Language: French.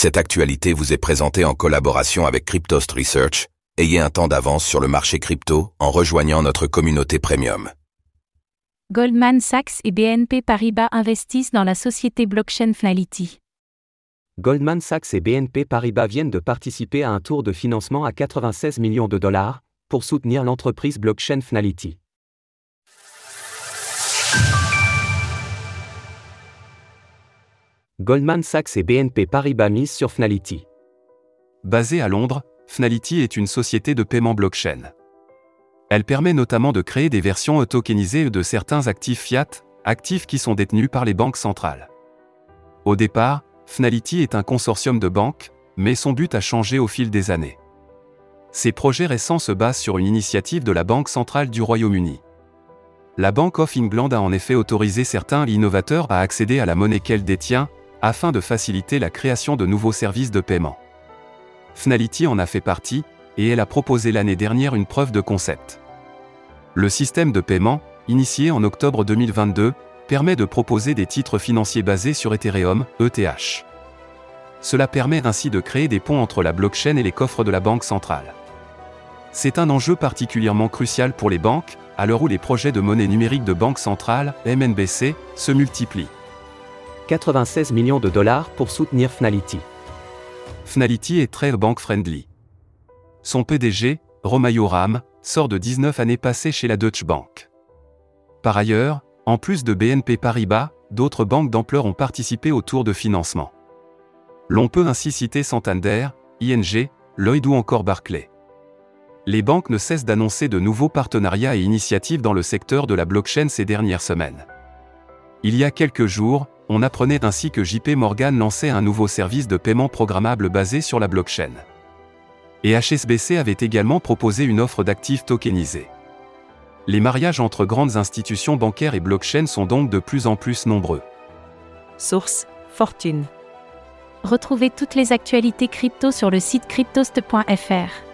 Cette actualité vous est présentée en collaboration avec Cryptost Research. Ayez un temps d'avance sur le marché crypto en rejoignant notre communauté premium. Goldman Sachs et BNP Paribas investissent dans la société blockchain Fnality. Goldman Sachs et BNP Paribas viennent de participer à un tour de financement à 96 millions de dollars pour soutenir l'entreprise blockchain Fnality. Goldman Sachs et BNP Paribas misent sur Fnality. Basée à Londres, Fnality est une société de paiement blockchain. Elle permet notamment de créer des versions tokenisées de certains actifs fiat, actifs qui sont détenus par les banques centrales. Au départ, Fnality est un consortium de banques, mais son but a changé au fil des années. Ces projets récents se basent sur une initiative de la Banque centrale du Royaume-Uni. La Bank of England a en effet autorisé certains innovateurs à accéder à la monnaie qu'elle détient, afin de faciliter la création de nouveaux services de paiement. Fnality en a fait partie, et elle a proposé l'année dernière une preuve de concept. Le système de paiement, initié en octobre 2022, permet de proposer des titres financiers basés sur Ethereum, ETH. Cela permet ainsi de créer des ponts entre la blockchain et les coffres de la banque centrale. C'est un enjeu particulièrement crucial pour les banques, à l'heure où les projets de monnaie numérique de banque centrale, MNBC, se multiplient. 96 millions de dollars pour soutenir Fnality. Fnality est très bank-friendly. Son PDG, Romayo Ram, sort de 19 années passées chez la Deutsche Bank. Par ailleurs, en plus de BNP Paribas, d'autres banques d'ampleur ont participé au tour de financement. L'on peut ainsi citer Santander, ING, Lloyd ou encore Barclay. Les banques ne cessent d'annoncer de nouveaux partenariats et initiatives dans le secteur de la blockchain ces dernières semaines. Il y a quelques jours, on apprenait ainsi que JP Morgan lançait un nouveau service de paiement programmable basé sur la blockchain. Et HSBC avait également proposé une offre d'actifs tokenisés. Les mariages entre grandes institutions bancaires et blockchain sont donc de plus en plus nombreux. Source Fortune. Retrouvez toutes les actualités crypto sur le site cryptost.fr.